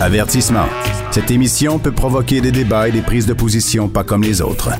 Avertissement. Cette émission peut provoquer des débats et des prises de position pas comme les autres.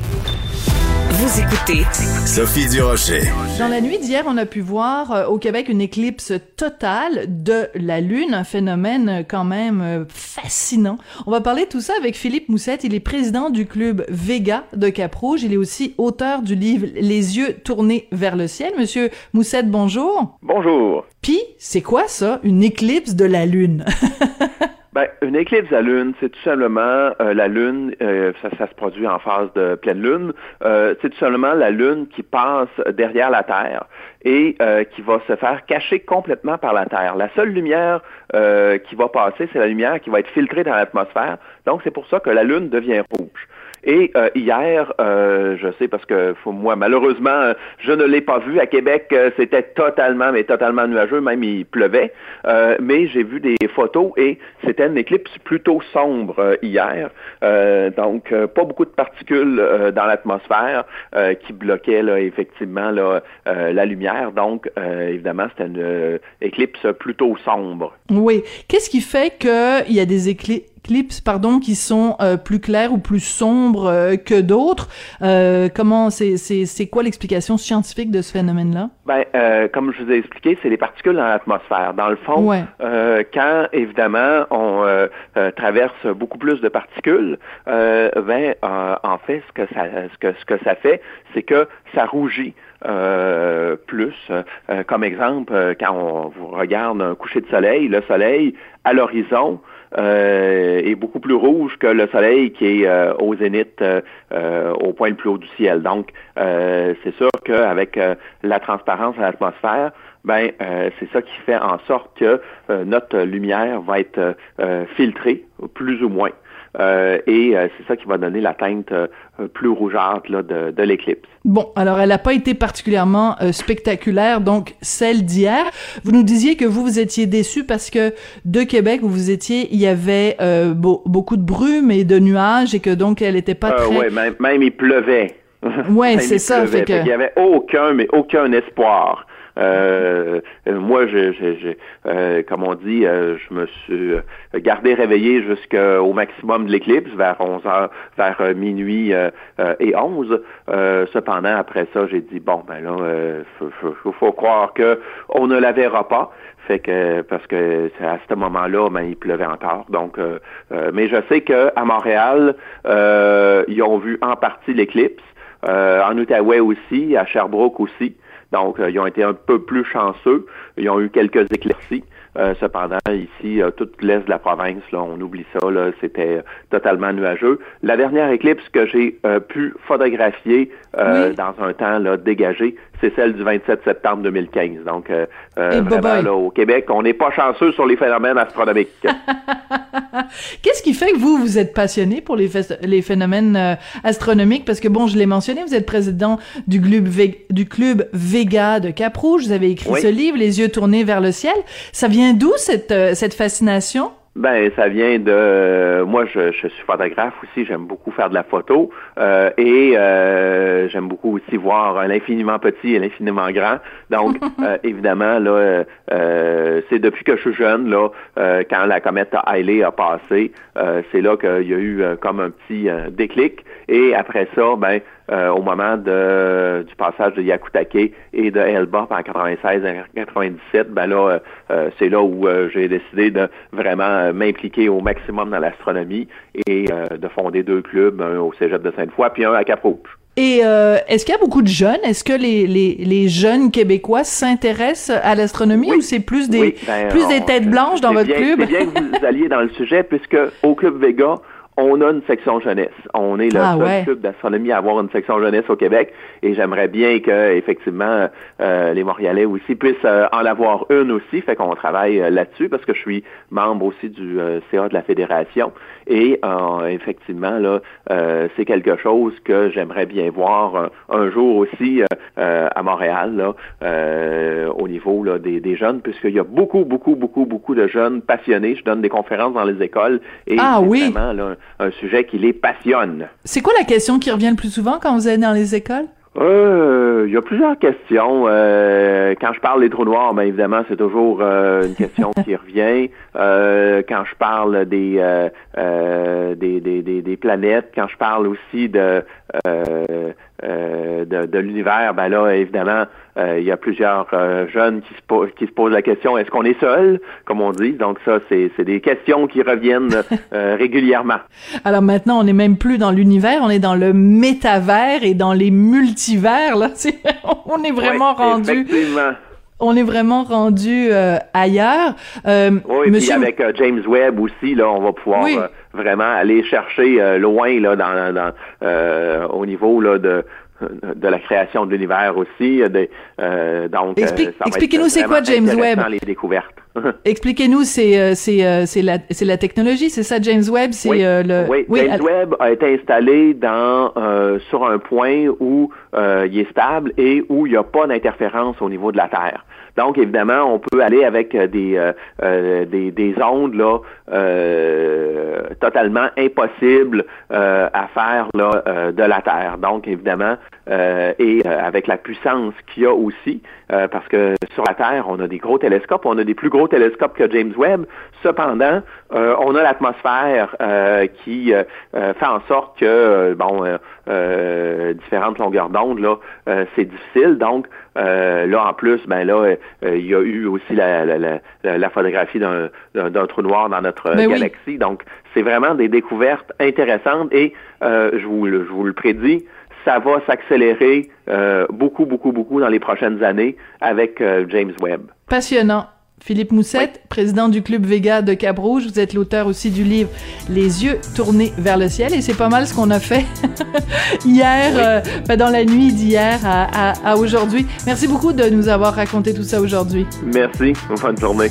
Vous écoutez Sophie Durocher. Dans la nuit d'hier, on a pu voir euh, au Québec une éclipse totale de la Lune, un phénomène euh, quand même euh, fascinant. On va parler de tout ça avec Philippe Moussette. Il est président du club Vega de Cap-Rouge. Il est aussi auteur du livre Les yeux tournés vers le ciel. Monsieur Moussette, bonjour. Bonjour. Puis, c'est quoi ça, une éclipse de la Lune? Ben, une éclipse à lune, c'est tout simplement euh, la lune, euh, ça, ça, se produit en phase de pleine lune, euh, c'est tout simplement la lune qui passe derrière la Terre et qui va se faire cacher complètement par la Terre. La seule lumière qui va passer, c'est la lumière qui va être filtrée dans l'atmosphère. Donc, c'est pour ça que la lune devient rouge. Et euh, hier, euh, je sais parce que moi, malheureusement, je ne l'ai pas vu à Québec. Euh, c'était totalement, mais totalement nuageux. Même il pleuvait. mais j'ai vu des photos et c'était une éclipse plutôt sombre hier. donc, pas beaucoup de particules dans l'atmosphère qui bloquaient là, effectivement là, la lumière. Donc, évidemment, c'était une éclipse plutôt sombre. Oui. Qu'est-ce qui fait qu'il y a des éclipses éclipses, pardon, qui sont euh, plus clairs ou plus sombres euh, que d'autres. Euh, comment c'est c'est quoi l'explication scientifique de ce phénomène-là? Ben, comme je vous ai expliqué, c'est les particules dans l'atmosphère. Dans le fond, quand évidemment on traverse beaucoup plus de particules, ben en fait ce que ça ce que ce que ça fait, c'est que ça rougit. plus. comme exemple, quand on regarde un coucher de soleil, le soleil à l'horizon euh, est beaucoup plus rouge que le soleil qui est euh, au zénith, euh, au point le plus haut du ciel. Donc, c'est sûr qu'avec la transparence de l'atmosphère, ben c'est ça qui fait en sorte que notre lumière va être filtrée, plus ou moins. Euh, et euh, c'est ça qui va donner la teinte euh, plus rougeâtre là, de, de l'éclipse. Bon, alors elle n'a pas été particulièrement spectaculaire, donc celle d'hier. Vous nous disiez que vous, vous étiez déçu parce que de Québec où vous étiez, il y avait beaucoup de brume et de nuages et que donc elle n'était pas très... Oui, même, même il pleuvait. Ouais, c'est ça. Fait que... Il y avait aucun, mais aucun espoir. Euh, moi, je, euh, comme on dit, euh, je me suis gardé réveillé jusqu'au maximum de l'éclipse, vers 11 heures, vers minuit et 11. cependant, après ça, j'ai dit bon, ben là, faut, faut, croire que on ne la verra pas. Fait que parce que à ce moment-là, ben, il pleuvait encore. Donc, mais je sais que à Montréal, ils ont vu en partie l'éclipse. en Outaouais aussi, à Sherbrooke aussi. Donc, euh, ils ont été un peu plus chanceux. Ils ont eu quelques éclaircies. Euh, cependant, ici, euh, toute l'est de la province, là, on oublie ça, là, c'était totalement nuageux. La dernière éclipse que j'ai pu photographier dans un temps là, dégagé, c'est celle du 27 septembre 2015. Donc, euh, euh vraiment, là, au Québec, on n'est pas chanceux sur les phénomènes astronomiques. Qu'est-ce qui fait que vous, vous êtes passionné pour les, les phénomènes euh, astronomiques? Parce que, bon, je l'ai mentionné, vous êtes président du club, du club Vega de Cap-Rouge. Vous avez écrit ce livre, Les yeux tournés vers le ciel. Ça vient d'où cette, euh, cette fascination? Ben, ça vient de moi, je, je suis photographe aussi. J'aime beaucoup faire de la photo euh, et euh, j'aime beaucoup aussi voir l'infiniment petit et l'infiniment grand. Donc, euh, évidemment, là, euh, c'est depuis que je suis jeune là, euh, quand la comète Halley a passé, c'est là qu'il y a eu comme un petit déclic. Et après ça, ben, au moment de, du passage de Yakutake et de Elba en 96 97, ben là, c'est là où j'ai décidé de vraiment euh, m'impliquer au maximum dans l'astronomie et euh, de fonder deux clubs, un au Cégep de Sainte-Foy, puis un à Cap-Rouge. Et euh, est-ce qu'il y a beaucoup de jeunes? Est-ce que les, les, les jeunes Québécois s'intéressent à l'astronomie ou c'est plus des ben, plus des têtes blanches dans votre club? C'est bien que vous alliez dans le sujet puisque au Club Vega, on a une section jeunesse. On est le ah, seul club d'astronomie à avoir une section jeunesse au Québec et j'aimerais bien que effectivement euh, les Montréalais aussi puissent euh, en avoir une aussi. Fait qu'on travaille euh, là-dessus parce que je suis membre aussi du CA de la fédération et effectivement là c'est quelque chose que j'aimerais bien voir un, jour aussi à Montréal là au niveau là, des, des jeunes puisqu'il y a beaucoup beaucoup beaucoup beaucoup de jeunes passionnés. Je donne des conférences dans les écoles et ah, oui. vraiment là, un sujet qui les passionne. C'est quoi la question qui revient le plus souvent quand vous êtes dans les écoles? Euh, il y a plusieurs questions. Euh, quand je parle des trous noirs, bien évidemment, c'est toujours euh, une question qui revient. quand je parle des, des, des, des, des, planètes, quand je parle aussi de euh, de, de l'univers, ben là, évidemment, euh, il y a plusieurs euh, jeunes qui se, qui se posent la question est-ce qu'on est seul, comme on dit? Donc ça, c'est des questions qui reviennent régulièrement. Alors maintenant, on n'est même plus dans l'univers, on est dans le métavers et dans les multivers. Là, on est vraiment rendu. On est vraiment rendu ailleurs. Euh, oui, monsieur... puis avec James Webb aussi, là, on va pouvoir vraiment aller chercher euh, loin là dans, dans euh, au niveau là de de la création de l'univers aussi. Euh, donc, expliquez-nous c'est quoi James Webb? les découvertes. Expliquez-nous c'est c'est c'est la c'est la technologie, c'est ça James Webb, c'est le oui, James Webb a été installé dans sur un point où il est stable et où il n'y a pas d'interférence au niveau de la Terre. Donc, évidemment, on peut aller avec euh, des, euh, euh, des, des, ondes là, totalement impossibles à faire là, de la Terre. Donc, évidemment, et avec la puissance qu'il y a aussi, parce que sur la Terre, on a des gros télescopes, on a des plus gros télescopes que James Webb. Cependant, on a l'atmosphère qui fait en sorte que, bon, différentes longueurs d'onde, là, c'est difficile. Donc, là, en plus, ben là, euh, il y a eu aussi la, la, la, photographie d'un trou noir dans notre ben galaxie. Donc, c'est vraiment des découvertes intéressantes et euh, je, vous, je vous le prédis, ça va s'accélérer euh, beaucoup, beaucoup, beaucoup dans les prochaines années avec James Webb. Passionnant. Philippe Moussette, président du Club Vega de Cap-Rouge. Vous êtes l'auteur aussi du livre Les yeux tournés vers le ciel. Et c'est pas mal ce qu'on a fait hier, euh, ben, dans la nuit d'hier à, à aujourd'hui. Merci beaucoup de nous avoir raconté tout ça aujourd'hui. Merci. Bonne journée.